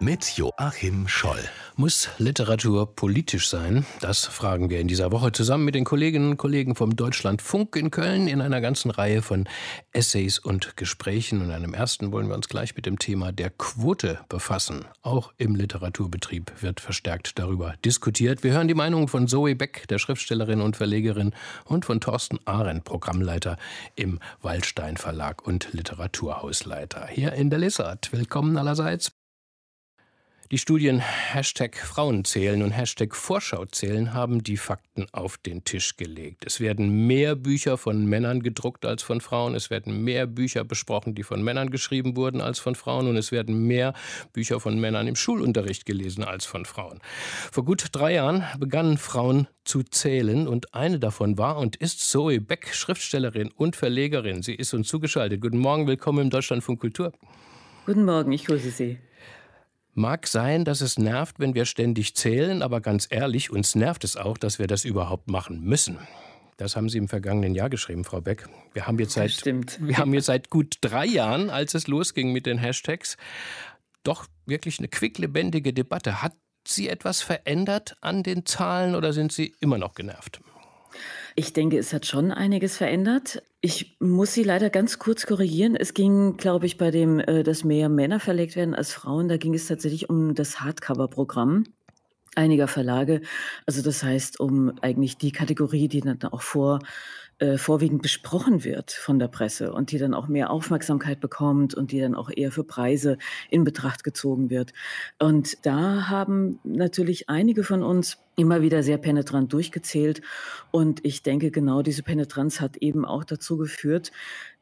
mit Joachim Scholl. Muss Literatur politisch sein? Das fragen wir in dieser Woche zusammen mit den Kolleginnen und Kollegen vom Deutschlandfunk in Köln in einer ganzen Reihe von Essays und Gesprächen. Und einem ersten wollen wir uns gleich mit dem Thema der Quote befassen. Auch im Literaturbetrieb wird verstärkt darüber diskutiert. Wir hören die Meinung von Zoe Beck, der Schriftstellerin und Verlegerin, und von Thorsten Arendt, Programmleiter im Waldstein Verlag und Literaturhausleiter. Hier in der Lesart. Willkommen allerseits. Die Studien Hashtag Frauenzählen und Hashtag Vorschauzählen haben die Fakten auf den Tisch gelegt. Es werden mehr Bücher von Männern gedruckt als von Frauen. Es werden mehr Bücher besprochen, die von Männern geschrieben wurden als von Frauen. Und es werden mehr Bücher von Männern im Schulunterricht gelesen als von Frauen. Vor gut drei Jahren begannen Frauen zu zählen und eine davon war und ist Zoe Beck, Schriftstellerin und Verlegerin. Sie ist uns zugeschaltet. Guten Morgen, willkommen im Deutschlandfunk Kultur. Guten Morgen, ich grüße Sie. Mag sein, dass es nervt, wenn wir ständig zählen, aber ganz ehrlich, uns nervt es auch, dass wir das überhaupt machen müssen. Das haben Sie im vergangenen Jahr geschrieben, Frau Beck. Wir haben jetzt seit, wir haben jetzt seit gut drei Jahren, als es losging mit den Hashtags, doch wirklich eine quicklebendige Debatte. Hat sie etwas verändert an den Zahlen oder sind Sie immer noch genervt? Ich denke, es hat schon einiges verändert. Ich muss Sie leider ganz kurz korrigieren. Es ging, glaube ich, bei dem, äh, dass mehr Männer verlegt werden als Frauen, da ging es tatsächlich um das Hardcover-Programm einiger Verlage. Also das heißt, um eigentlich die Kategorie, die dann auch vor äh, vorwiegend besprochen wird von der Presse und die dann auch mehr Aufmerksamkeit bekommt und die dann auch eher für Preise in Betracht gezogen wird. Und da haben natürlich einige von uns immer wieder sehr penetrant durchgezählt. Und ich denke, genau diese Penetranz hat eben auch dazu geführt,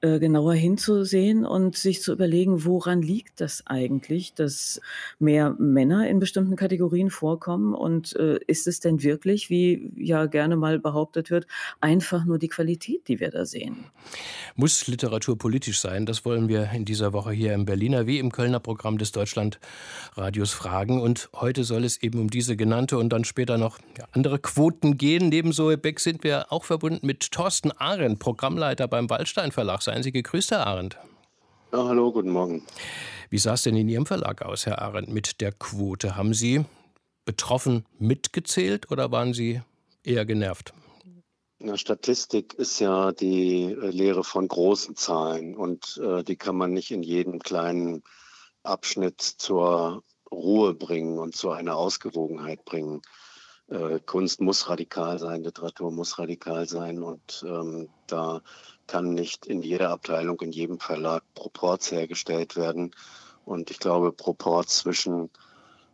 äh, genauer hinzusehen und sich zu überlegen, woran liegt das eigentlich, dass mehr Männer in bestimmten Kategorien vorkommen und äh, ist es denn wirklich, wie ja gerne mal behauptet wird, einfach nur die Qualität, die wir da sehen? Muss Literatur politisch sein? Das wollen wir in dieser Woche hier im Berliner wie im Kölner Programm des Deutschlandradios fragen. Und heute soll es eben um diese genannte und dann später noch ja, andere Quoten gehen. Neben Zoe Beck sind wir auch verbunden mit Thorsten Arendt, Programmleiter beim Waldstein Verlag. Seien Sie gegrüßt, Herr Arendt. Ja, hallo, guten Morgen. Wie sah es denn in Ihrem Verlag aus, Herr Arendt, mit der Quote? Haben Sie betroffen mitgezählt oder waren Sie eher genervt? Na, Statistik ist ja die äh, Lehre von großen Zahlen und äh, die kann man nicht in jedem kleinen Abschnitt zur Ruhe bringen und zu einer Ausgewogenheit bringen. Äh, Kunst muss radikal sein, Literatur muss radikal sein und ähm, da kann nicht in jeder Abteilung, in jedem Verlag Proports hergestellt werden. Und ich glaube, Proports zwischen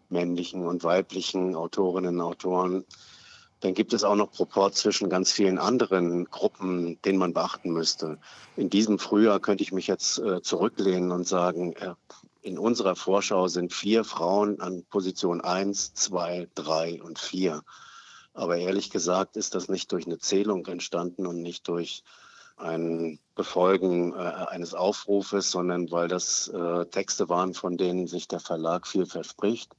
männlichen und weiblichen Autorinnen und Autoren. Dann gibt es auch noch Proports zwischen ganz vielen anderen Gruppen, denen man beachten müsste. In diesem Frühjahr könnte ich mich jetzt äh, zurücklehnen und sagen, äh, in unserer Vorschau sind vier Frauen an Position 1, 2, 3 und 4. Aber ehrlich gesagt ist das nicht durch eine Zählung entstanden und nicht durch ein Befolgen äh, eines Aufrufes, sondern weil das äh, Texte waren, von denen sich der Verlag viel verspricht,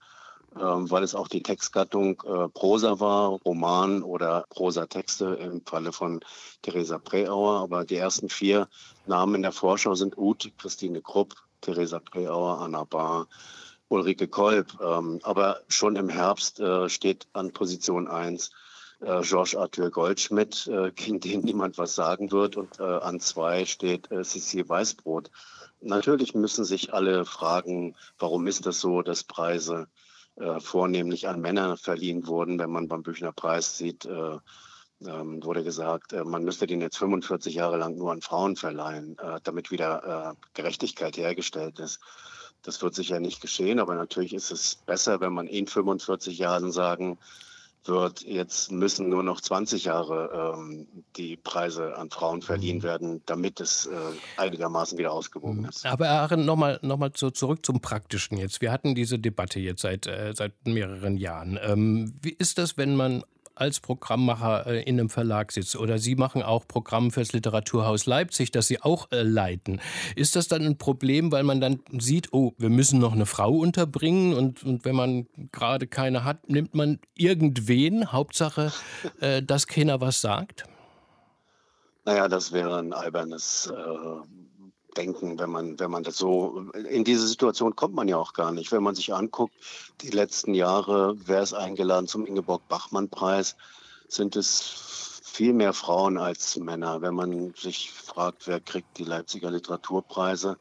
äh, weil es auch die Textgattung äh, Prosa war, Roman oder Prosatexte im Falle von Theresa Preauer. Aber die ersten vier Namen in der Vorschau sind Uth, Christine Krupp, Theresa Preauer, Anna Bahr, Ulrike Kolb. Ähm, aber schon im Herbst äh, steht an Position 1 äh, Georges Arthur Goldschmidt, äh, gegen den niemand was sagen wird. Und äh, an zwei steht äh, Cecile Weißbrot. Natürlich müssen sich alle fragen, warum ist das so, dass Preise äh, vornehmlich an Männer verliehen wurden. Wenn man beim Büchnerpreis sieht, äh, ähm, wurde gesagt, äh, man müsste den jetzt 45 Jahre lang nur an Frauen verleihen, äh, damit wieder äh, Gerechtigkeit hergestellt ist. Das wird sicher nicht geschehen, aber natürlich ist es besser, wenn man in 45 Jahren sagen, wird, jetzt müssen nur noch 20 Jahre ähm, die Preise an Frauen verliehen mhm. werden, damit es äh, einigermaßen wieder ausgewogen mhm. ist. Aber Aaron, nochmal noch mal so zurück zum Praktischen jetzt. Wir hatten diese Debatte jetzt seit, äh, seit mehreren Jahren. Ähm, wie ist das, wenn man als Programmmacher äh, in einem Verlag sitzt oder Sie machen auch Programm fürs Literaturhaus Leipzig, das Sie auch äh, leiten. Ist das dann ein Problem, weil man dann sieht, oh, wir müssen noch eine Frau unterbringen und, und wenn man gerade keine hat, nimmt man irgendwen, Hauptsache, äh, dass keiner was sagt? Naja, das wäre ein albernes äh, denken, wenn man, wenn man das so, in diese Situation kommt man ja auch gar nicht. Wenn man sich anguckt, die letzten Jahre, wer ist eingeladen zum Ingeborg-Bachmann-Preis, sind es viel mehr Frauen als Männer. Wenn man sich fragt, wer kriegt die Leipziger Literaturpreise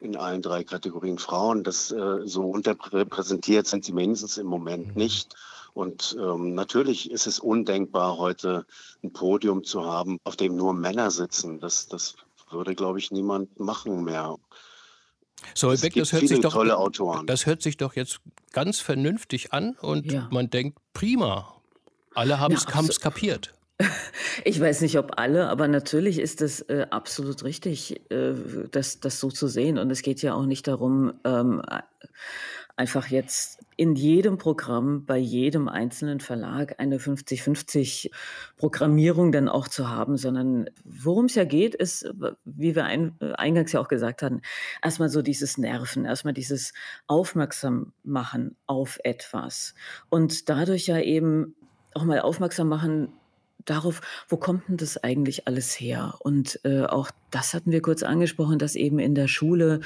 in allen drei Kategorien Frauen, das äh, so unterrepräsentiert sind sie mindestens im Moment mhm. nicht. Und ähm, natürlich ist es undenkbar, heute ein Podium zu haben, auf dem nur Männer sitzen. Das, das würde, glaube ich, niemand machen mehr. Solbeck, das hört sich doch, das hört sich doch jetzt ganz vernünftig an und ja. man denkt, prima. Alle haben es ja, kapiert. Ich weiß nicht, ob alle, aber natürlich ist es äh, absolut richtig, äh, das, das so zu sehen. Und es geht ja auch nicht darum, ähm, einfach jetzt in jedem Programm, bei jedem einzelnen Verlag eine 50-50 Programmierung dann auch zu haben, sondern worum es ja geht, ist, wie wir ein, eingangs ja auch gesagt hatten, erstmal so dieses Nerven, erstmal dieses Aufmerksam machen auf etwas und dadurch ja eben auch mal aufmerksam machen, darauf, wo kommt denn das eigentlich alles her? Und äh, auch das hatten wir kurz angesprochen, dass eben in der Schule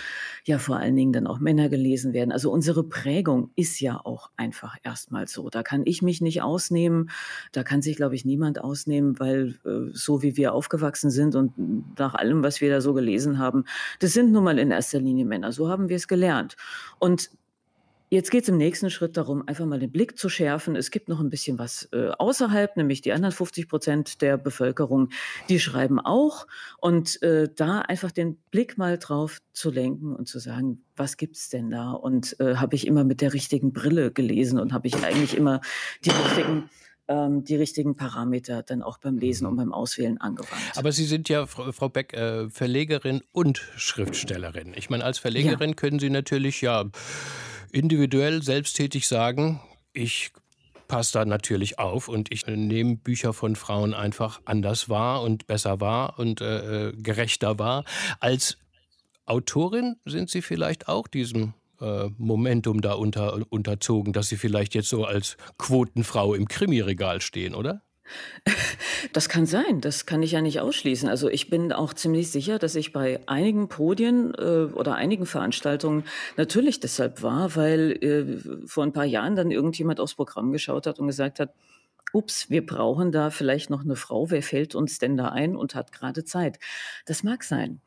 ja vor allen Dingen dann auch Männer gelesen werden. Also unsere Prägung ist ja auch einfach erstmal so. Da kann ich mich nicht ausnehmen, da kann sich, glaube ich, niemand ausnehmen, weil äh, so wie wir aufgewachsen sind und nach allem, was wir da so gelesen haben, das sind nun mal in erster Linie Männer. So haben wir es gelernt. Und Jetzt geht es im nächsten Schritt darum, einfach mal den Blick zu schärfen. Es gibt noch ein bisschen was äh, außerhalb, nämlich die anderen 50 Prozent der Bevölkerung, die schreiben auch. Und äh, da einfach den Blick mal drauf zu lenken und zu sagen, was gibt's denn da? Und äh, habe ich immer mit der richtigen Brille gelesen und habe ich eigentlich immer die richtigen ähm, die richtigen Parameter dann auch beim Lesen und beim Auswählen angewandt. Aber Sie sind ja, Frau Beck, äh, Verlegerin und Schriftstellerin. Ich meine, als Verlegerin ja. können Sie natürlich ja individuell selbsttätig sagen, ich passe da natürlich auf und ich nehme Bücher von Frauen einfach anders wahr und besser wahr und äh, äh, gerechter wahr. Als Autorin sind Sie vielleicht auch diesem äh, Momentum da unter, unterzogen, dass Sie vielleicht jetzt so als Quotenfrau im Krimiregal stehen, oder? Das kann sein, das kann ich ja nicht ausschließen. Also ich bin auch ziemlich sicher, dass ich bei einigen Podien äh, oder einigen Veranstaltungen natürlich deshalb war, weil äh, vor ein paar Jahren dann irgendjemand aufs Programm geschaut hat und gesagt hat, ups, wir brauchen da vielleicht noch eine Frau, wer fällt uns denn da ein und hat gerade Zeit. Das mag sein.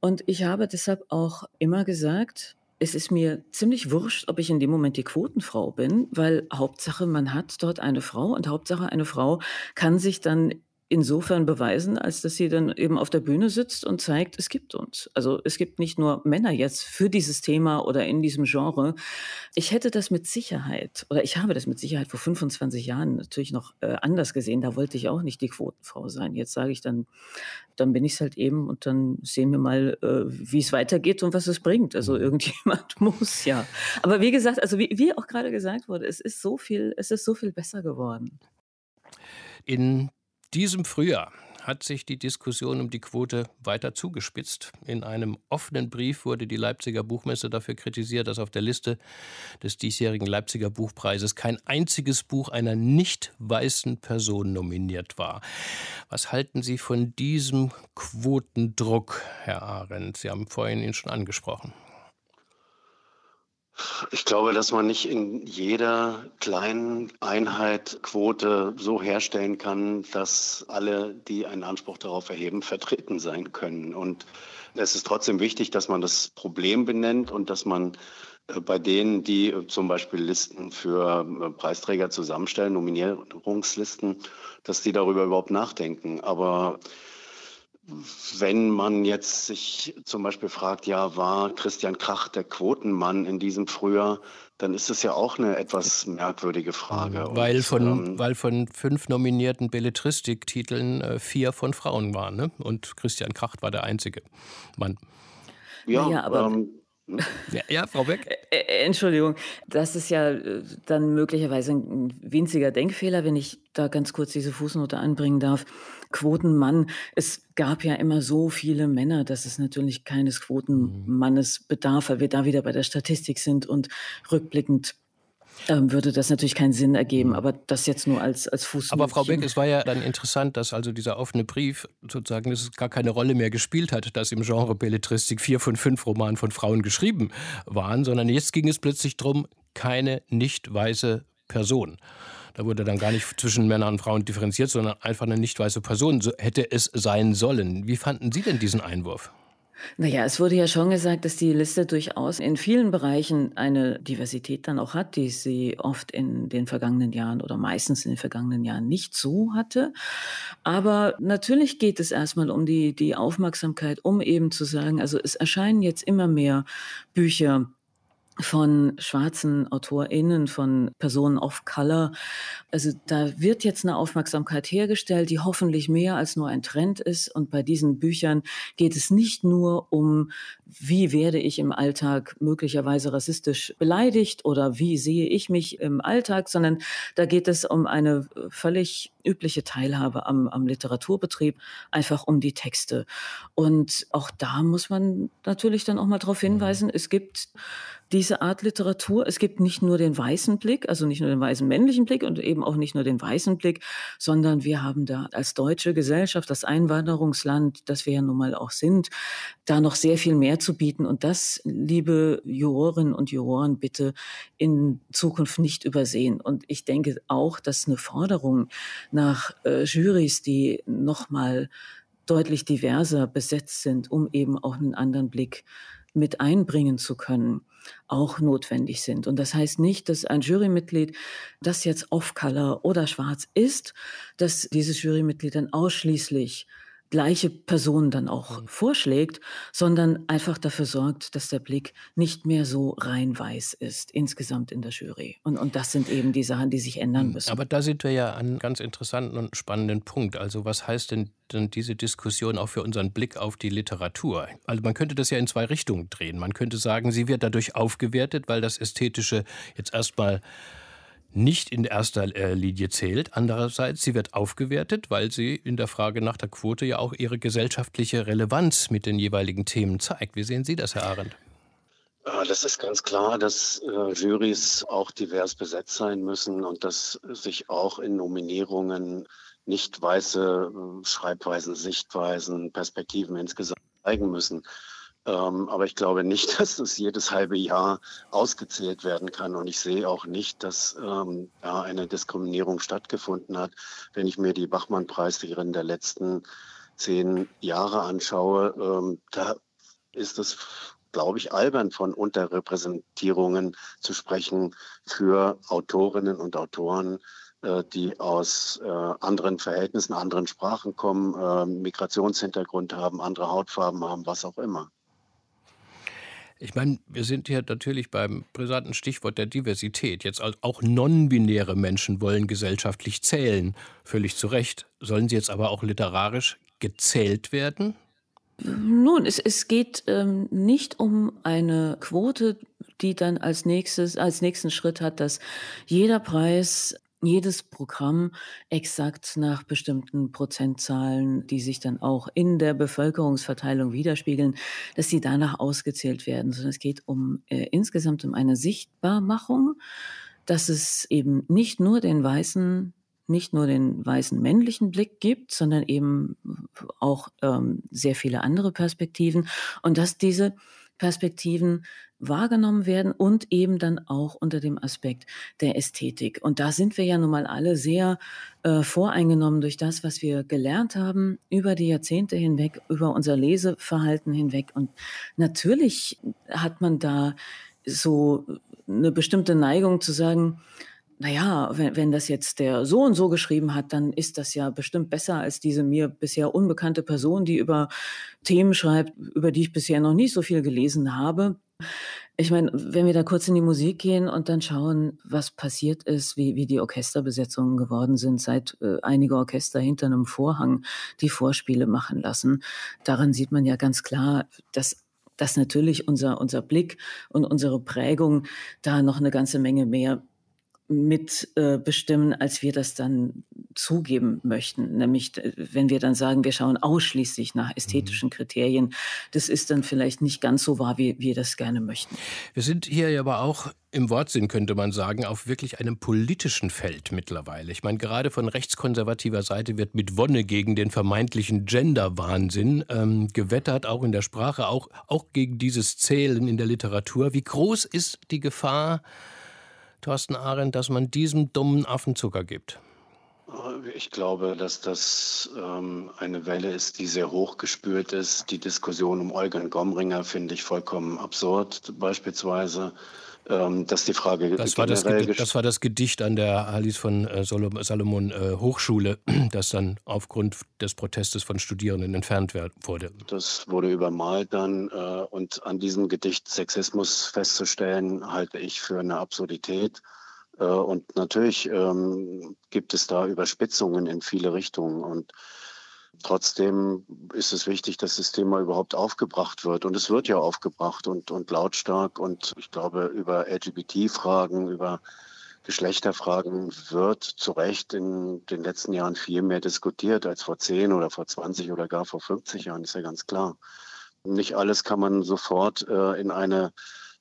Und ich habe deshalb auch immer gesagt, es ist mir ziemlich wurscht, ob ich in dem Moment die Quotenfrau bin, weil Hauptsache, man hat dort eine Frau und Hauptsache, eine Frau kann sich dann insofern beweisen, als dass sie dann eben auf der Bühne sitzt und zeigt, es gibt uns. Also es gibt nicht nur Männer jetzt für dieses Thema oder in diesem Genre. Ich hätte das mit Sicherheit, oder ich habe das mit Sicherheit vor 25 Jahren natürlich noch äh, anders gesehen. Da wollte ich auch nicht die Quotenfrau sein. Jetzt sage ich dann, dann bin ich es halt eben und dann sehen wir mal, äh, wie es weitergeht und was es bringt. Also mhm. irgendjemand muss ja. Aber wie gesagt, also wie, wie auch gerade gesagt wurde, es ist so viel, es ist so viel besser geworden. In diesem Frühjahr hat sich die Diskussion um die Quote weiter zugespitzt. In einem offenen Brief wurde die Leipziger Buchmesse dafür kritisiert, dass auf der Liste des diesjährigen Leipziger Buchpreises kein einziges Buch einer nicht weißen Person nominiert war. Was halten Sie von diesem Quotendruck, Herr Arendt? Sie haben vorhin ihn schon angesprochen. Ich glaube, dass man nicht in jeder kleinen Einheit Quote so herstellen kann, dass alle, die einen Anspruch darauf erheben, vertreten sein können. Und es ist trotzdem wichtig, dass man das Problem benennt und dass man äh, bei denen, die äh, zum Beispiel Listen für äh, Preisträger zusammenstellen, Nominierungslisten, dass die darüber überhaupt nachdenken. Aber wenn man jetzt sich zum Beispiel fragt, ja, war Christian Krach der Quotenmann in diesem Frühjahr, dann ist es ja auch eine etwas merkwürdige Frage. Weil, Und, von, ähm, weil von fünf nominierten Belletristiktiteln äh, vier von Frauen waren. Ne? Und Christian Krach war der einzige Mann. Ja, ja aber ähm, ja, ja, Frau Beck. Entschuldigung, das ist ja äh, dann möglicherweise ein winziger Denkfehler, wenn ich da ganz kurz diese Fußnote anbringen darf. Quotenmann, es gab ja immer so viele Männer, dass es natürlich keines Quotenmannes bedarf, weil wir da wieder bei der Statistik sind und rückblickend würde das natürlich keinen Sinn ergeben, aber das jetzt nur als, als Fuß. Aber Frau Beck, es war ja dann interessant, dass also dieser offene Brief sozusagen dass es gar keine Rolle mehr gespielt hat, dass im Genre Belletristik vier von fünf Romanen von Frauen geschrieben waren, sondern jetzt ging es plötzlich darum, keine nicht weiße Person. Da wurde dann gar nicht zwischen Männern und Frauen differenziert, sondern einfach eine nicht weiße Person. So hätte es sein sollen. Wie fanden Sie denn diesen Einwurf? Naja, es wurde ja schon gesagt, dass die Liste durchaus in vielen Bereichen eine Diversität dann auch hat, die sie oft in den vergangenen Jahren oder meistens in den vergangenen Jahren nicht so hatte. Aber natürlich geht es erstmal um die, die Aufmerksamkeit, um eben zu sagen, also es erscheinen jetzt immer mehr Bücher von schwarzen AutorInnen, von Personen of Color. Also da wird jetzt eine Aufmerksamkeit hergestellt, die hoffentlich mehr als nur ein Trend ist. Und bei diesen Büchern geht es nicht nur um, wie werde ich im Alltag möglicherweise rassistisch beleidigt oder wie sehe ich mich im Alltag, sondern da geht es um eine völlig übliche Teilhabe am, am Literaturbetrieb, einfach um die Texte. Und auch da muss man natürlich dann auch mal darauf hinweisen, es gibt diese Art Literatur. Es gibt nicht nur den weißen Blick, also nicht nur den weißen männlichen Blick und eben auch nicht nur den weißen Blick, sondern wir haben da als deutsche Gesellschaft, das Einwanderungsland, das wir ja nun mal auch sind, da noch sehr viel mehr zu bieten. Und das, liebe Jurorinnen und Juroren, bitte in Zukunft nicht übersehen. Und ich denke auch, dass eine Forderung nach äh, Jurys, die nochmal deutlich diverser besetzt sind, um eben auch einen anderen Blick mit einbringen zu können, auch notwendig sind. Und das heißt nicht, dass ein Jurymitglied, das jetzt off-color oder schwarz ist, dass dieses Jurymitglied dann ausschließlich gleiche Person dann auch mhm. vorschlägt, sondern einfach dafür sorgt, dass der Blick nicht mehr so rein weiß ist, insgesamt in der Jury. Und, und das sind eben die Sachen, die sich ändern mhm. müssen. Aber da sind wir ja an einem ganz interessanten und spannenden Punkt. Also was heißt denn, denn diese Diskussion auch für unseren Blick auf die Literatur? Also man könnte das ja in zwei Richtungen drehen. Man könnte sagen, sie wird dadurch aufgewertet, weil das Ästhetische jetzt erstmal nicht in erster äh, Linie zählt. Andererseits, sie wird aufgewertet, weil sie in der Frage nach der Quote ja auch ihre gesellschaftliche Relevanz mit den jeweiligen Themen zeigt. Wie sehen Sie das, Herr Arendt? Das ist ganz klar, dass äh, Jurys auch divers besetzt sein müssen und dass sich auch in Nominierungen nicht weiße äh, Schreibweisen, Sichtweisen, Perspektiven insgesamt zeigen müssen. Ähm, aber ich glaube nicht, dass das jedes halbe Jahr ausgezählt werden kann. Und ich sehe auch nicht, dass ähm, da eine Diskriminierung stattgefunden hat. Wenn ich mir die Bachmann-Preisträgerin der letzten zehn Jahre anschaue, ähm, da ist es glaube ich, albern von Unterrepräsentierungen zu sprechen für Autorinnen und Autoren, äh, die aus äh, anderen Verhältnissen, anderen Sprachen kommen, äh, Migrationshintergrund haben, andere Hautfarben haben, was auch immer. Ich meine, wir sind hier natürlich beim brisanten Stichwort der Diversität. Jetzt auch non-binäre Menschen wollen gesellschaftlich zählen. Völlig zu Recht. Sollen sie jetzt aber auch literarisch gezählt werden? Nun, es, es geht ähm, nicht um eine Quote, die dann als nächstes, als nächsten Schritt hat, dass jeder Preis jedes Programm exakt nach bestimmten Prozentzahlen, die sich dann auch in der Bevölkerungsverteilung widerspiegeln, dass sie danach ausgezählt werden, sondern es geht um äh, insgesamt um eine Sichtbarmachung, dass es eben nicht nur den weißen nicht nur den weißen männlichen Blick gibt, sondern eben auch ähm, sehr viele andere Perspektiven. Und dass diese Perspektiven wahrgenommen werden und eben dann auch unter dem Aspekt der Ästhetik. Und da sind wir ja nun mal alle sehr äh, voreingenommen durch das, was wir gelernt haben über die Jahrzehnte hinweg, über unser Leseverhalten hinweg. Und natürlich hat man da so eine bestimmte Neigung zu sagen, naja, wenn, wenn das jetzt der so und so geschrieben hat, dann ist das ja bestimmt besser als diese mir bisher unbekannte Person, die über Themen schreibt, über die ich bisher noch nicht so viel gelesen habe. Ich meine, wenn wir da kurz in die Musik gehen und dann schauen, was passiert ist, wie, wie die Orchesterbesetzungen geworden sind, seit äh, einige Orchester hinter einem Vorhang die Vorspiele machen lassen, daran sieht man ja ganz klar, dass dass natürlich unser, unser Blick und unsere Prägung da noch eine ganze Menge mehr mitbestimmen, äh, als wir das dann zugeben möchten. Nämlich, wenn wir dann sagen, wir schauen ausschließlich nach ästhetischen mhm. Kriterien, das ist dann vielleicht nicht ganz so wahr, wie wir das gerne möchten. Wir sind hier aber auch im Wortsinn, könnte man sagen, auf wirklich einem politischen Feld mittlerweile. Ich meine, gerade von rechtskonservativer Seite wird mit Wonne gegen den vermeintlichen Gender-Wahnsinn ähm, gewettert, auch in der Sprache, auch, auch gegen dieses Zählen in der Literatur. Wie groß ist die Gefahr, Thorsten Arendt, dass man diesem dummen Affen Zucker gibt? Ich glaube, dass das ähm, eine Welle ist, die sehr hoch gespürt ist. Die Diskussion um Eugen Gomringer finde ich vollkommen absurd, beispielsweise ähm, dass die Frage das war das, das war das Gedicht an der Alice von äh, Salomon äh, Hochschule, das dann aufgrund des Protestes von Studierenden entfernt wurde. Das wurde übermalt dann äh, und an diesem Gedicht Sexismus festzustellen, halte ich für eine Absurdität. Äh, und natürlich ähm, gibt es da Überspitzungen in viele Richtungen und Trotzdem ist es wichtig, dass das Thema überhaupt aufgebracht wird. Und es wird ja aufgebracht und, und lautstark. Und ich glaube, über LGBT-Fragen, über Geschlechterfragen wird zu Recht in den letzten Jahren viel mehr diskutiert als vor 10 oder vor 20 oder gar vor 50 Jahren, ist ja ganz klar. Nicht alles kann man sofort äh, in eine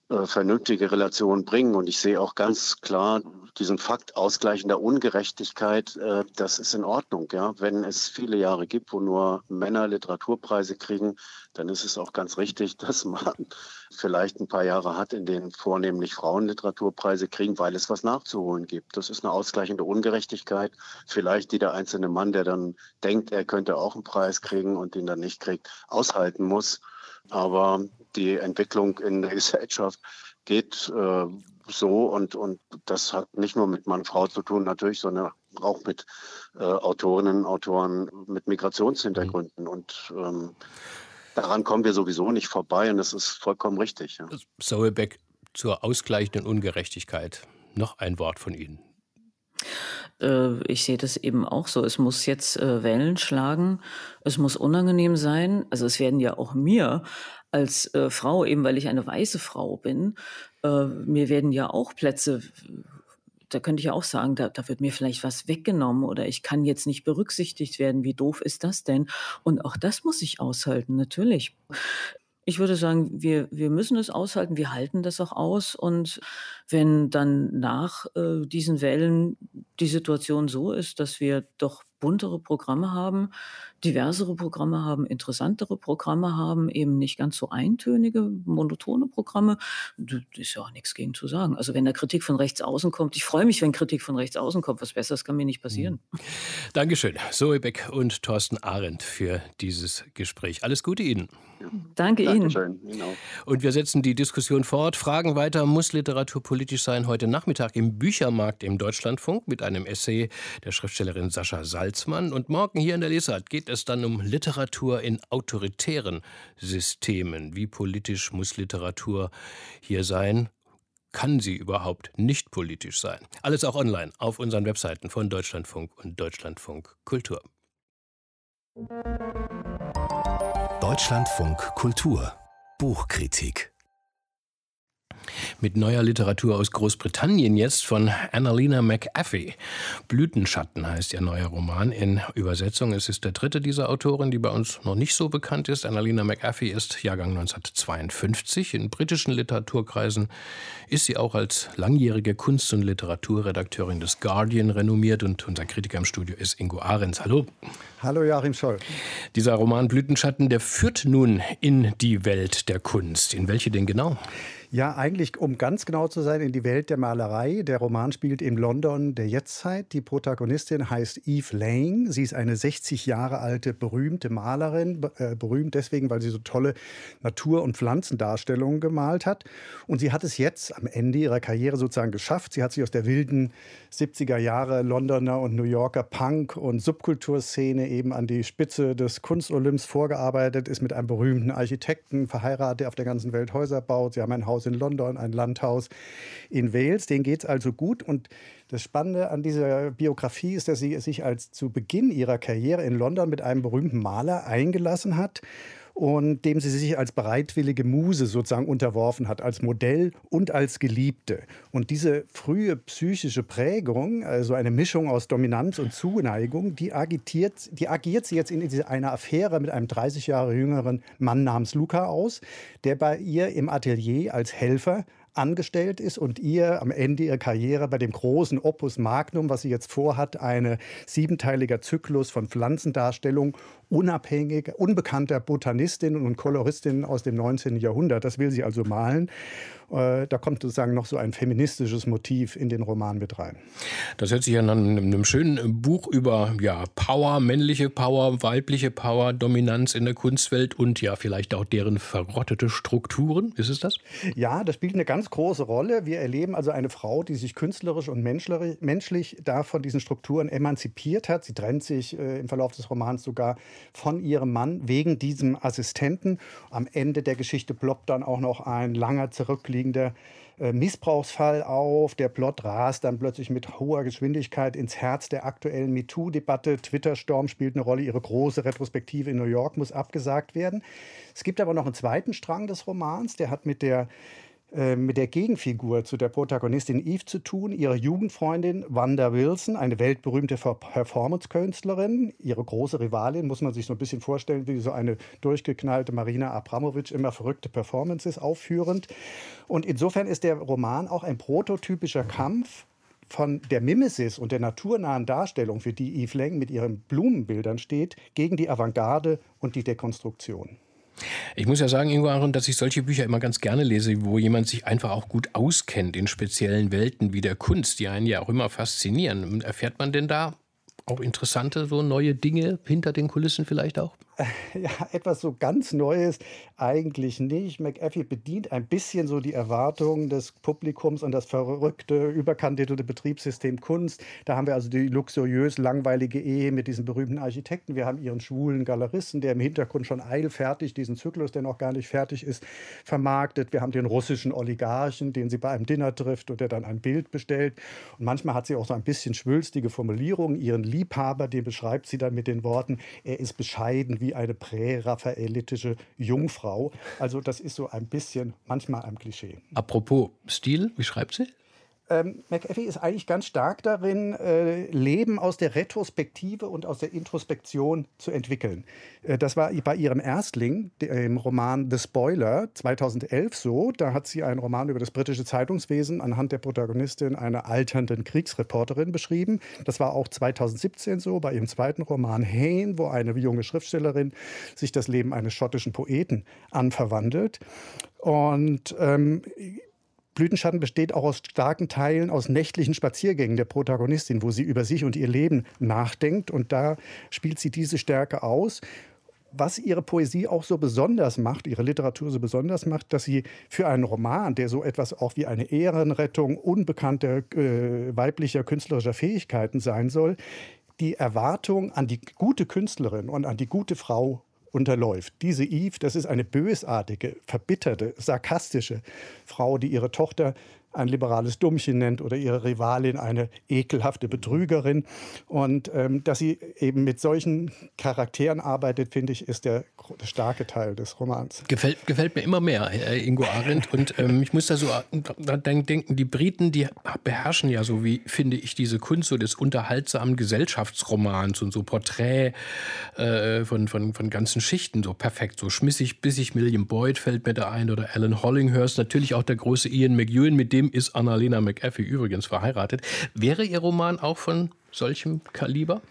äh, vernünftige Relation bringen. Und ich sehe auch ganz klar diesen Fakt ausgleichender Ungerechtigkeit, äh, das ist in Ordnung. Ja? Wenn es viele Jahre gibt, wo nur Männer Literaturpreise kriegen, dann ist es auch ganz richtig, dass man vielleicht ein paar Jahre hat, in denen vornehmlich Frauen Literaturpreise kriegen, weil es was nachzuholen gibt. Das ist eine ausgleichende Ungerechtigkeit, vielleicht die der einzelne Mann, der dann denkt, er könnte auch einen Preis kriegen und ihn dann nicht kriegt, aushalten muss. Aber die Entwicklung in der Gesellschaft geht äh, so und, und das hat nicht nur mit Mann-Frau zu tun natürlich, sondern auch mit äh, Autorinnen, Autoren mit Migrationshintergründen. Mhm. Und ähm, daran kommen wir sowieso nicht vorbei und das ist vollkommen richtig. Ja. Sauerbeck zur ausgleichenden Ungerechtigkeit. Noch ein Wort von Ihnen. Äh, ich sehe das eben auch so. Es muss jetzt äh, Wellen schlagen. Es muss unangenehm sein. Also es werden ja auch mir als äh, Frau, eben weil ich eine weiße Frau bin, mir werden ja auch Plätze, da könnte ich ja auch sagen, da, da wird mir vielleicht was weggenommen oder ich kann jetzt nicht berücksichtigt werden. Wie doof ist das denn? Und auch das muss ich aushalten, natürlich. Ich würde sagen, wir, wir müssen es aushalten, wir halten das auch aus. Und wenn dann nach äh, diesen Wellen die Situation so ist, dass wir doch buntere Programme haben, diversere Programme haben, interessantere Programme haben, eben nicht ganz so eintönige, monotone Programme. Da ist ja auch nichts gegen zu sagen. Also wenn da Kritik von rechts außen kommt, ich freue mich, wenn Kritik von rechts außen kommt. Was Besseres kann mir nicht passieren. Mhm. Dankeschön, Zoe Beck und Thorsten Arendt für dieses Gespräch. Alles Gute Ihnen. Ja. Danke Dankeschön. Ihnen. Genau. Und wir setzen die Diskussion fort. Fragen weiter. Muss Literatur politisch sein? Heute Nachmittag im Büchermarkt im Deutschlandfunk mit einem Essay der Schriftstellerin Sascha Salzmann. Und morgen hier in der Lesart geht es dann um Literatur in autoritären Systemen. Wie politisch muss Literatur hier sein? Kann sie überhaupt nicht politisch sein? Alles auch online auf unseren Webseiten von Deutschlandfunk und Deutschlandfunk Kultur. Deutschlandfunk Kultur Buchkritik mit neuer Literatur aus Großbritannien jetzt von Annalena McAfee. Blütenschatten heißt ihr neuer Roman in Übersetzung. Es ist der dritte dieser Autorin, die bei uns noch nicht so bekannt ist. Annalena McAfee ist Jahrgang 1952. In britischen Literaturkreisen ist sie auch als langjährige Kunst- und Literaturredakteurin des Guardian renommiert und unser Kritiker im Studio ist Ingo Ahrens. Hallo. Hallo Joachim Scholl. Dieser Roman Blütenschatten, der führt nun in die Welt der Kunst. In welche denn genau? Ja, eigentlich, um ganz genau zu sein, in die Welt der Malerei. Der Roman spielt im London der Jetztzeit. Die Protagonistin heißt Eve Lang. Sie ist eine 60 Jahre alte, berühmte Malerin. Äh, berühmt deswegen, weil sie so tolle Natur- und Pflanzendarstellungen gemalt hat. Und sie hat es jetzt am Ende ihrer Karriere sozusagen geschafft. Sie hat sich aus der wilden 70er Jahre Londoner und New Yorker Punk- und Subkulturszene eben an die Spitze des Kunstolymps vorgearbeitet, ist mit einem berühmten Architekten verheiratet, der auf der ganzen Welt Häuser baut. Sie haben ein Haus Haus in London, ein Landhaus in Wales. Denen geht es also gut. Und das Spannende an dieser Biografie ist, dass sie sich als zu Beginn ihrer Karriere in London mit einem berühmten Maler eingelassen hat und dem sie sich als bereitwillige Muse sozusagen unterworfen hat, als Modell und als Geliebte. Und diese frühe psychische Prägung, also eine Mischung aus Dominanz und Zuneigung, die, agitiert, die agiert sie jetzt in einer Affäre mit einem 30 Jahre jüngeren Mann namens Luca aus, der bei ihr im Atelier als Helfer angestellt ist und ihr am Ende ihrer Karriere bei dem großen Opus Magnum, was sie jetzt vorhat, eine siebenteiliger Zyklus von Pflanzendarstellung unabhängiger, unbekannter Botanistinnen und Koloristinnen aus dem 19. Jahrhundert. Das will sie also malen. Äh, da kommt sozusagen noch so ein feministisches Motiv in den Roman mit rein. Das hört sich an einem schönen Buch über ja, Power, männliche Power, weibliche Power, Dominanz in der Kunstwelt und ja vielleicht auch deren verrottete Strukturen. Ist es das? Ja, das spielt eine ganz große Rolle. Wir erleben also eine Frau, die sich künstlerisch und menschlich da von diesen Strukturen emanzipiert hat. Sie trennt sich äh, im Verlauf des Romans sogar von ihrem Mann wegen diesem Assistenten. Am Ende der Geschichte ploppt dann auch noch ein langer zurückliegender äh, Missbrauchsfall auf. Der Plot rast dann plötzlich mit hoher Geschwindigkeit ins Herz der aktuellen MeToo-Debatte. Twitter-Storm spielt eine Rolle. Ihre große Retrospektive in New York muss abgesagt werden. Es gibt aber noch einen zweiten Strang des Romans, der hat mit der mit der Gegenfigur zu der Protagonistin Eve zu tun, ihre Jugendfreundin Wanda Wilson, eine weltberühmte Performance-Künstlerin. Ihre große Rivalin muss man sich so ein bisschen vorstellen, wie so eine durchgeknallte Marina Abramovic, immer verrückte Performances aufführend. Und insofern ist der Roman auch ein prototypischer Kampf von der Mimesis und der naturnahen Darstellung, für die Yves Leng mit ihren Blumenbildern steht, gegen die Avantgarde und die Dekonstruktion. Ich muss ja sagen, Ingo Aaron, dass ich solche Bücher immer ganz gerne lese, wo jemand sich einfach auch gut auskennt in speziellen Welten wie der Kunst, die einen ja auch immer faszinieren. Erfährt man denn da auch interessante, so neue Dinge hinter den Kulissen vielleicht auch? Ja, etwas so ganz Neues eigentlich nicht. McAfee bedient ein bisschen so die Erwartungen des Publikums und das verrückte, überkandidelte Betriebssystem Kunst. Da haben wir also die luxuriös langweilige Ehe mit diesen berühmten Architekten. Wir haben ihren schwulen Galeristen, der im Hintergrund schon eilfertig diesen Zyklus, der noch gar nicht fertig ist, vermarktet. Wir haben den russischen Oligarchen, den sie bei einem Dinner trifft und der dann ein Bild bestellt. Und manchmal hat sie auch so ein bisschen schwülstige Formulierungen. Ihren Liebhaber, den beschreibt sie dann mit den Worten, er ist bescheiden wie eine prä-raphaelitische Jungfrau. Frau. Also das ist so ein bisschen manchmal ein Klischee. Apropos Stil, wie schreibt sie? Ähm, McAfee ist eigentlich ganz stark darin, äh, Leben aus der Retrospektive und aus der Introspektion zu entwickeln. Äh, das war bei ihrem Erstling, dem Roman The Spoiler, 2011 so. Da hat sie einen Roman über das britische Zeitungswesen anhand der Protagonistin einer alternden Kriegsreporterin beschrieben. Das war auch 2017 so bei ihrem zweiten Roman Hain, wo eine junge Schriftstellerin sich das Leben eines schottischen Poeten anverwandelt. Und ähm, Blütenschatten besteht auch aus starken Teilen aus nächtlichen Spaziergängen der Protagonistin, wo sie über sich und ihr Leben nachdenkt. Und da spielt sie diese Stärke aus. Was ihre Poesie auch so besonders macht, ihre Literatur so besonders macht, dass sie für einen Roman, der so etwas auch wie eine Ehrenrettung unbekannter äh, weiblicher künstlerischer Fähigkeiten sein soll, die Erwartung an die gute Künstlerin und an die gute Frau unterläuft. Diese Eve, das ist eine bösartige, verbitterte, sarkastische Frau, die ihre Tochter ein liberales Dummchen nennt oder ihre Rivalin eine ekelhafte Betrügerin. Und ähm, dass sie eben mit solchen Charakteren arbeitet, finde ich, ist der, starke Teil des Romans. Gefällt, gefällt mir immer mehr, äh, Ingo Arendt. Und ähm, ich muss da so äh, denken, die Briten, die beherrschen ja so, wie finde ich, diese Kunst so des unterhaltsamen Gesellschaftsromans und so Porträt äh, von, von, von ganzen Schichten, so perfekt, so schmissig, bissig. William Boyd fällt mir da ein oder Alan Hollinghurst, natürlich auch der große Ian McEwan, mit dem ist Annalena McAfee übrigens verheiratet. Wäre Ihr Roman auch von solchem Kaliber?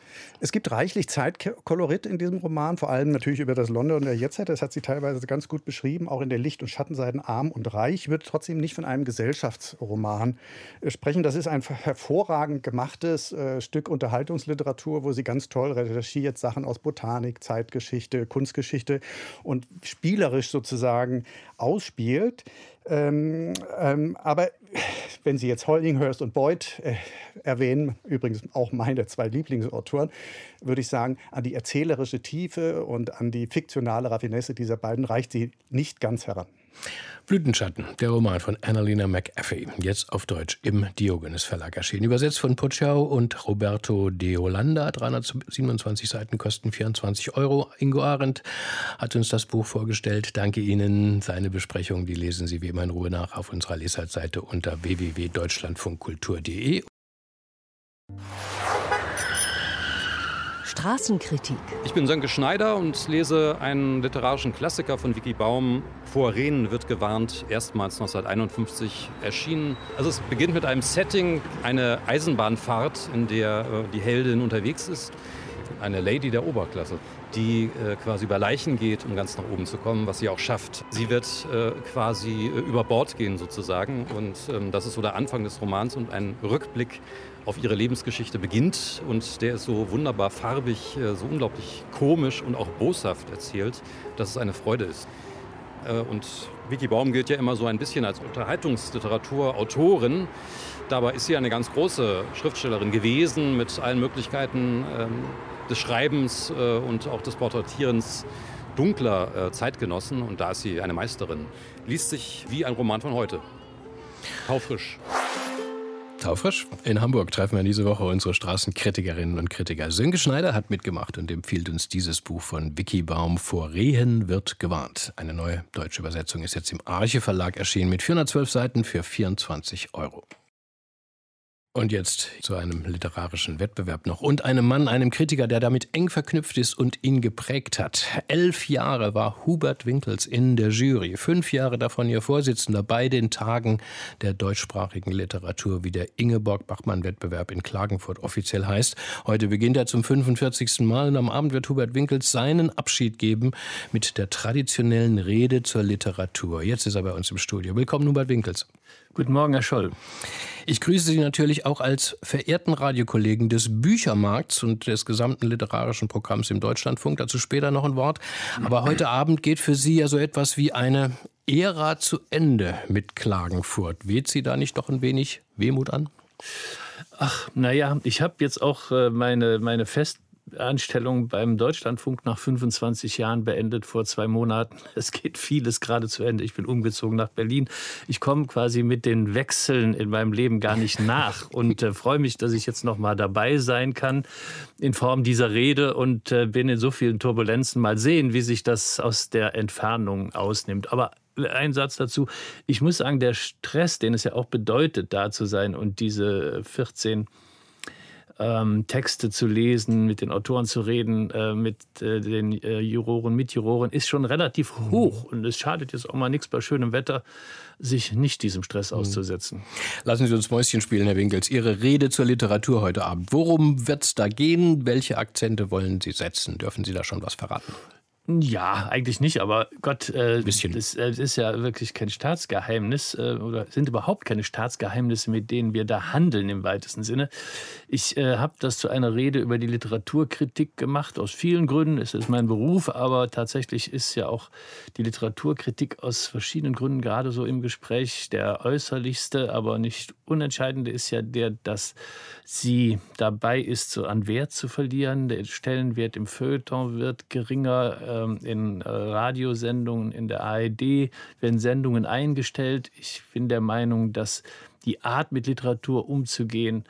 Es gibt reichlich Zeitkolorit in diesem Roman, vor allem natürlich über das London der Jetztzeit. Das hat sie teilweise ganz gut beschrieben, auch in der Licht- und Schattenseiten arm und reich. Ich würde trotzdem nicht von einem Gesellschaftsroman äh, sprechen. Das ist ein hervorragend gemachtes äh, Stück Unterhaltungsliteratur, wo sie ganz toll recherchiert, Sachen aus Botanik, Zeitgeschichte, Kunstgeschichte und spielerisch sozusagen ausspielt. Ähm, ähm, aber wenn Sie jetzt Hollinghurst und Boyd äh, erwähnen, übrigens auch meine zwei Lieblingsautoren, würde ich sagen, an die erzählerische Tiefe und an die fiktionale Raffinesse dieser beiden reicht sie nicht ganz heran. Blütenschatten, der Roman von Annalena McAfee, jetzt auf Deutsch im Diogenes Verlag erschienen. Übersetzt von Pucciao und Roberto de Holanda. 327 Seiten kosten 24 Euro. Ingo Arendt hat uns das Buch vorgestellt. Danke Ihnen. Seine Besprechung, die lesen Sie wie immer in Ruhe nach auf unserer Lesartseite unter www.deutschlandfunkkultur.de. Straßenkritik. Ich bin Sönke Schneider und lese einen literarischen Klassiker von Vicky Baum. Vor Rehnen wird gewarnt, erstmals 1951 erschienen. Also es beginnt mit einem Setting, eine Eisenbahnfahrt, in der äh, die Heldin unterwegs ist. Eine Lady der Oberklasse, die äh, quasi über Leichen geht, um ganz nach oben zu kommen, was sie auch schafft. Sie wird äh, quasi über Bord gehen sozusagen und ähm, das ist so der Anfang des Romans und ein Rückblick auf ihre Lebensgeschichte beginnt. Und der ist so wunderbar farbig, äh, so unglaublich komisch und auch boshaft erzählt, dass es eine Freude ist. Äh, und Vicky Baum gilt ja immer so ein bisschen als Unterhaltungsliteraturautorin. Dabei ist sie eine ganz große Schriftstellerin gewesen mit allen Möglichkeiten ähm, des Schreibens äh, und auch des Porträtierens dunkler Zeitgenossen. Und da ist sie eine Meisterin. Liest sich wie ein Roman von heute. Taufrisch. Taufrisch. In Hamburg treffen wir diese Woche unsere Straßenkritikerinnen und Kritiker. Sönke Schneider hat mitgemacht und empfiehlt uns dieses Buch von Vicky Baum. Vor Rehen wird gewarnt. Eine neue deutsche Übersetzung ist jetzt im Arche Verlag erschienen mit 412 Seiten für 24 Euro. Und jetzt zu einem literarischen Wettbewerb noch und einem Mann, einem Kritiker, der damit eng verknüpft ist und ihn geprägt hat. Elf Jahre war Hubert Winkels in der Jury, fünf Jahre davon ihr Vorsitzender bei den Tagen der deutschsprachigen Literatur, wie der Ingeborg-Bachmann-Wettbewerb in Klagenfurt offiziell heißt. Heute beginnt er zum 45. Mal und am Abend wird Hubert Winkels seinen Abschied geben mit der traditionellen Rede zur Literatur. Jetzt ist er bei uns im Studio. Willkommen, Hubert Winkels. Guten Morgen, Herr Scholl. Ich grüße Sie natürlich auch als verehrten Radiokollegen des Büchermarkts und des gesamten literarischen Programms im Deutschlandfunk. Dazu später noch ein Wort. Aber heute Abend geht für Sie ja so etwas wie eine Ära zu Ende mit Klagenfurt. Weht Sie da nicht doch ein wenig Wehmut an? Ach, naja, ich habe jetzt auch äh, meine, meine Fest Anstellung beim Deutschlandfunk nach 25 Jahren beendet vor zwei Monaten. Es geht vieles gerade zu Ende. Ich bin umgezogen nach Berlin. Ich komme quasi mit den Wechseln in meinem Leben gar nicht nach und äh, freue mich, dass ich jetzt noch mal dabei sein kann in Form dieser Rede und äh, bin in so vielen Turbulenzen. Mal sehen, wie sich das aus der Entfernung ausnimmt. Aber ein Satz dazu. Ich muss sagen, der Stress, den es ja auch bedeutet, da zu sein und diese 14 ähm, Texte zu lesen, mit den Autoren zu reden, äh, mit äh, den äh, Juroren, Mitjuroren, ist schon relativ mhm. hoch. Und es schadet jetzt auch mal nichts bei schönem Wetter, sich nicht diesem Stress mhm. auszusetzen. Lassen Sie uns Mäuschen spielen, Herr Winkels. Ihre Rede zur Literatur heute Abend. Worum wird es da gehen? Welche Akzente wollen Sie setzen? Dürfen Sie da schon was verraten? Ja, eigentlich nicht, aber Gott, äh, Bisschen. Das, äh, ist ja wirklich kein Staatsgeheimnis äh, oder sind überhaupt keine Staatsgeheimnisse, mit denen wir da handeln im weitesten Sinne. Ich äh, habe das zu einer Rede über die Literaturkritik gemacht, aus vielen Gründen. Es ist mein Beruf, aber tatsächlich ist ja auch die Literaturkritik aus verschiedenen Gründen gerade so im Gespräch. Der äußerlichste, aber nicht unentscheidende ist ja der, dass sie dabei ist, so an Wert zu verlieren. Der Stellenwert im Feuilleton wird geringer ähm, in äh, Radiosendungen, in der ARD werden Sendungen eingestellt. Ich bin der Meinung, dass die Art, mit Literatur umzugehen,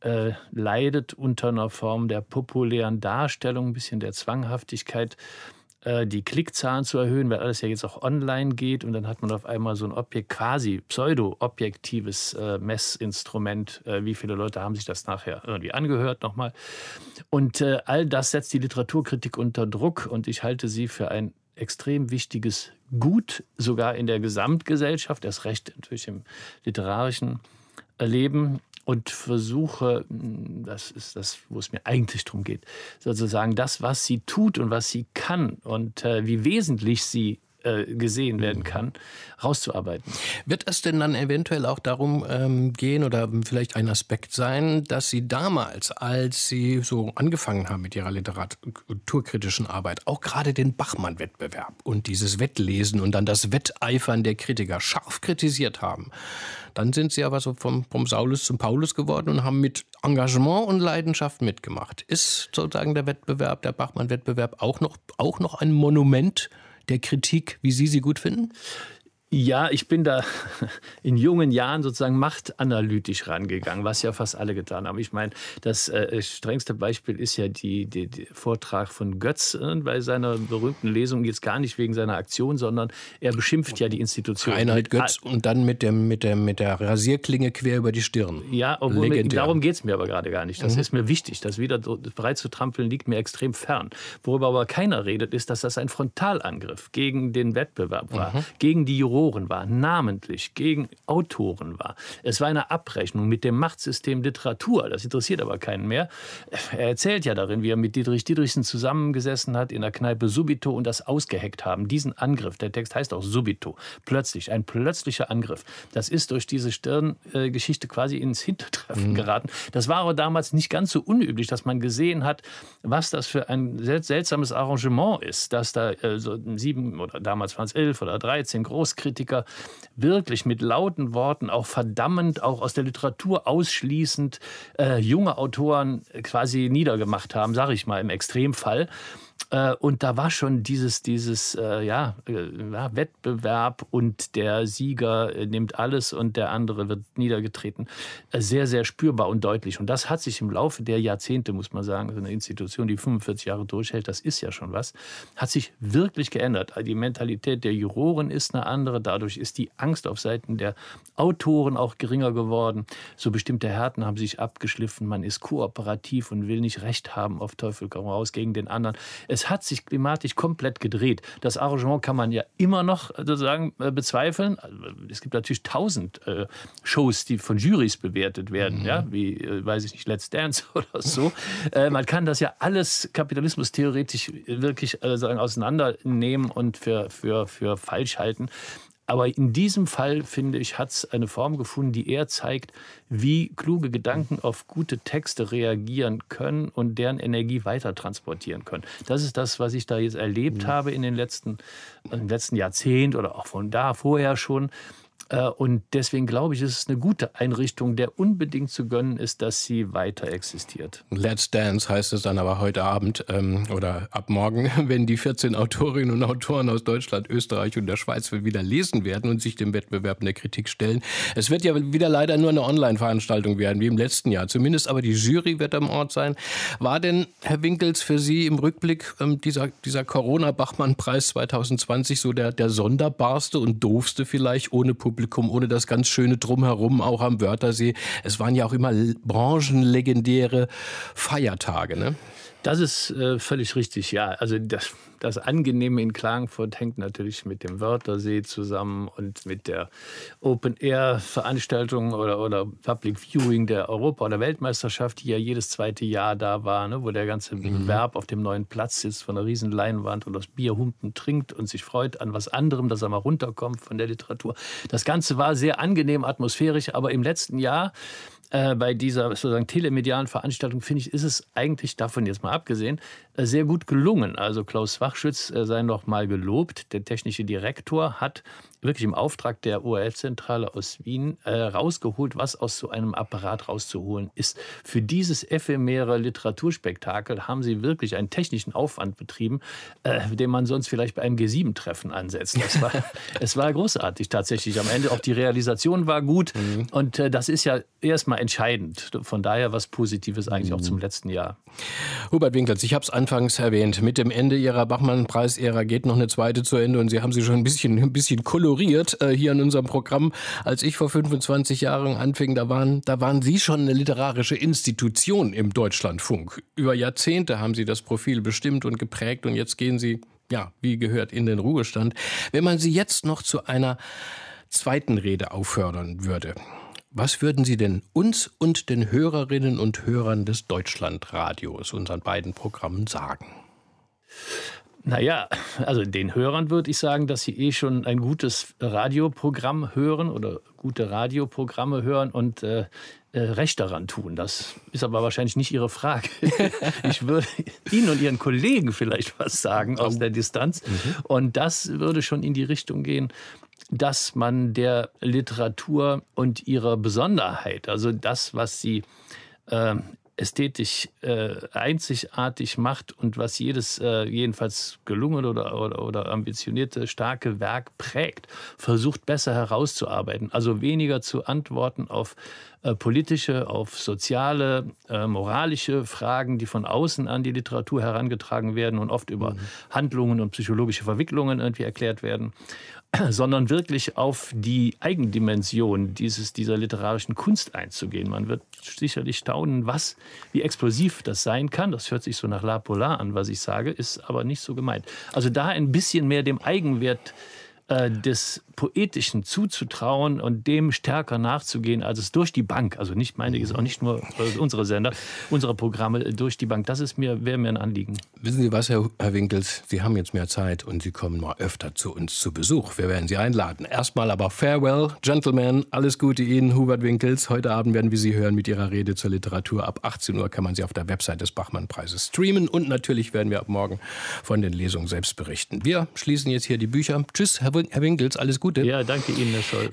äh, leidet unter einer Form der populären Darstellung, ein bisschen der Zwanghaftigkeit die Klickzahlen zu erhöhen, weil alles ja jetzt auch online geht und dann hat man auf einmal so ein Objekt, quasi pseudo-objektives äh, Messinstrument. Äh, wie viele Leute haben sich das nachher irgendwie angehört nochmal? Und äh, all das setzt die Literaturkritik unter Druck und ich halte sie für ein extrem wichtiges Gut, sogar in der Gesamtgesellschaft, erst recht natürlich im literarischen Leben und versuche, hm, das ist das, wo es mir eigentlich darum geht, sozusagen das, was sie tut und was sie kann und äh, wie wesentlich sie äh, gesehen werden mhm. kann, rauszuarbeiten. Wird es denn dann eventuell auch darum ähm, gehen oder vielleicht ein Aspekt sein, dass Sie damals, als Sie so angefangen haben mit Ihrer literaturkritischen Arbeit, auch gerade den Bachmann-Wettbewerb und dieses Wettlesen und dann das Wetteifern der Kritiker scharf kritisiert haben? Dann sind Sie aber so vom, vom Saulus zum Paulus geworden und haben mit Engagement und Leidenschaft mitgemacht. Ist sozusagen der Wettbewerb, der Bachmann-Wettbewerb auch noch, auch noch ein Monument der Kritik, wie Sie sie gut finden? Ja, ich bin da in jungen Jahren sozusagen machtanalytisch rangegangen, was ja fast alle getan haben. Ich meine, das äh, strengste Beispiel ist ja die, die, die Vortrag von Götz äh, bei seiner berühmten Lesung, jetzt gar nicht wegen seiner Aktion, sondern er beschimpft ja die Institution. Reinhard Götz und dann mit, dem, mit, der, mit der Rasierklinge quer über die Stirn. Ja, obwohl mir, darum geht es mir aber gerade gar nicht. Das mhm. ist mir wichtig. Das wieder so breit zu trampeln liegt mir extrem fern. Worüber aber keiner redet, ist, dass das ein Frontalangriff gegen den Wettbewerb war, mhm. gegen die Juroren Autoren war, namentlich gegen Autoren war. Es war eine Abrechnung mit dem Machtsystem Literatur. Das interessiert aber keinen mehr. Er erzählt ja darin, wie er mit Dietrich Dietrichsen zusammengesessen hat in der Kneipe Subito und das ausgeheckt haben. Diesen Angriff, der Text heißt auch Subito, plötzlich, ein plötzlicher Angriff. Das ist durch diese Stirngeschichte quasi ins Hintertreffen mhm. geraten. Das war aber damals nicht ganz so unüblich, dass man gesehen hat, was das für ein seltsames Arrangement ist, dass da äh, so sieben oder damals waren es elf oder dreizehn Großkritiker Kritiker wirklich mit lauten Worten, auch verdammend, auch aus der Literatur ausschließend äh, junge Autoren quasi niedergemacht haben, sage ich mal im Extremfall. Äh, und da war schon dieses, dieses äh, ja, äh, Wettbewerb und der Sieger nimmt alles und der andere wird niedergetreten, sehr, sehr spürbar und deutlich. Und das hat sich im Laufe der Jahrzehnte, muss man sagen, eine Institution, die 45 Jahre durchhält, das ist ja schon was, hat sich wirklich geändert. Die Mentalität der Juroren ist eine andere, dadurch ist die Angst auf Seiten der Autoren auch geringer geworden. So bestimmte Härten haben sich abgeschliffen, man ist kooperativ und will nicht Recht haben auf Teufel komm raus gegen den anderen. Es hat sich klimatisch komplett gedreht. Das Arrangement kann man ja immer noch sozusagen äh, bezweifeln. Also, es gibt natürlich tausend äh, Shows, die von Jurys bewertet werden, mhm. ja, wie, äh, weiß ich nicht, Let's Dance oder so. äh, man kann das ja alles Kapitalismus theoretisch wirklich äh, sagen, auseinandernehmen und für, für, für falsch halten. Aber in diesem Fall, finde ich, hat es eine Form gefunden, die eher zeigt, wie kluge Gedanken auf gute Texte reagieren können und deren Energie weiter transportieren können. Das ist das, was ich da jetzt erlebt mhm. habe in den letzten, im letzten Jahrzehnt oder auch von da vorher schon. Äh, und deswegen glaube ich, ist es eine gute Einrichtung, der unbedingt zu gönnen ist, dass sie weiter existiert. Let's Dance heißt es dann aber heute Abend ähm, oder ab morgen, wenn die 14 Autorinnen und Autoren aus Deutschland, Österreich und der Schweiz wieder lesen werden und sich dem Wettbewerb in der Kritik stellen. Es wird ja wieder leider nur eine Online-Veranstaltung werden, wie im letzten Jahr. Zumindest aber die Jury wird am Ort sein. War denn, Herr Winkels, für Sie im Rückblick ähm, dieser, dieser Corona-Bachmann-Preis 2020 so der, der sonderbarste und doofste vielleicht ohne Publikum? Publikum, ohne das ganz schöne Drumherum, auch am Wörthersee. Es waren ja auch immer branchenlegendäre Feiertage, ne? Das ist äh, völlig richtig, ja. Also das, das Angenehme in Klagenfurt hängt natürlich mit dem Wörthersee zusammen und mit der Open-Air-Veranstaltung oder, oder Public Viewing der Europa- oder Weltmeisterschaft, die ja jedes zweite Jahr da war, ne, wo der ganze mhm. Bewerb auf dem neuen Platz sitzt von einer riesen Leinwand und das Bierhumpen trinkt und sich freut an was anderem, dass er mal runterkommt von der Literatur. Das Ganze war sehr angenehm atmosphärisch, aber im letzten Jahr äh, bei dieser sozusagen telemedialen Veranstaltung, finde ich, ist es eigentlich, davon jetzt mal abgesehen, äh, sehr gut gelungen. Also Klaus Wachschütz äh, sei noch mal gelobt. Der technische Direktor hat wirklich im Auftrag der ORF-Zentrale aus Wien äh, rausgeholt, was aus so einem Apparat rauszuholen ist. Für dieses ephemere Literaturspektakel haben sie wirklich einen technischen Aufwand betrieben, äh, den man sonst vielleicht bei einem G7-Treffen ansetzt. Das war, es war großartig tatsächlich. Am Ende auch die Realisation war gut mhm. und äh, das ist ja erstmal entscheidend. Von daher was Positives eigentlich mhm. auch zum letzten Jahr. Hubert Winkels, ich habe es anfangs erwähnt, mit dem Ende Ihrer Bachmann-Preisära geht noch eine zweite zu Ende und Sie haben sie schon ein bisschen, ein bisschen koloriert äh, hier in unserem Programm. Als ich vor 25 Jahren anfing, da waren, da waren Sie schon eine literarische Institution im Deutschlandfunk. Über Jahrzehnte haben Sie das Profil bestimmt und geprägt und jetzt gehen Sie, ja, wie gehört, in den Ruhestand. Wenn man Sie jetzt noch zu einer zweiten Rede auffordern würde, was würden Sie denn uns und den Hörerinnen und Hörern des Deutschlandradios, unseren beiden Programmen, sagen? Naja, also den Hörern würde ich sagen, dass sie eh schon ein gutes Radioprogramm hören oder gute Radioprogramme hören und äh, äh, Recht daran tun. Das ist aber wahrscheinlich nicht Ihre Frage. ich würde Ihnen und Ihren Kollegen vielleicht was sagen aus der Distanz. Mhm. Und das würde schon in die Richtung gehen, dass man der Literatur und ihrer Besonderheit, also das, was sie äh, ästhetisch äh, einzigartig macht und was jedes äh, jedenfalls gelungene oder, oder, oder, ambitionierte, starke Werk prägt, versucht besser herauszuarbeiten. Also weniger zu antworten auf äh, politische, auf soziale, äh, moralische Fragen, die von außen an die Literatur herangetragen werden und oft über mhm. Handlungen und psychologische Verwicklungen irgendwie erklärt werden, sondern wirklich auf die Eigendimension dieses, dieser literarischen Kunst einzugehen. Man wird sicherlich staunen, was, wie explosiv das sein kann. Das hört sich so nach La Polar an, was ich sage, ist aber nicht so gemeint. Also da ein bisschen mehr dem Eigenwert äh, des Poetischen zuzutrauen und dem stärker nachzugehen, als es durch die Bank, also nicht meine, ist auch nicht nur äh, unsere Sender, unsere Programme durch die Bank, das ist mir, wäre mir ein Anliegen. Wissen Sie was, Herr, Herr Winkels, Sie haben jetzt mehr Zeit und Sie kommen mal öfter zu uns zu Besuch. Wir werden Sie einladen. Erstmal aber Farewell, Gentlemen, alles Gute Ihnen, Hubert Winkels. Heute Abend werden wir Sie hören mit Ihrer Rede zur Literatur. Ab 18 Uhr kann man Sie auf der Website des Bachmann-Preises streamen und natürlich werden wir ab morgen von den Lesungen selbst berichten. Wir schließen jetzt hier die Bücher. Tschüss, Herr Winkels, alles Gute. Ja, danke Ihnen, Herr Scholl.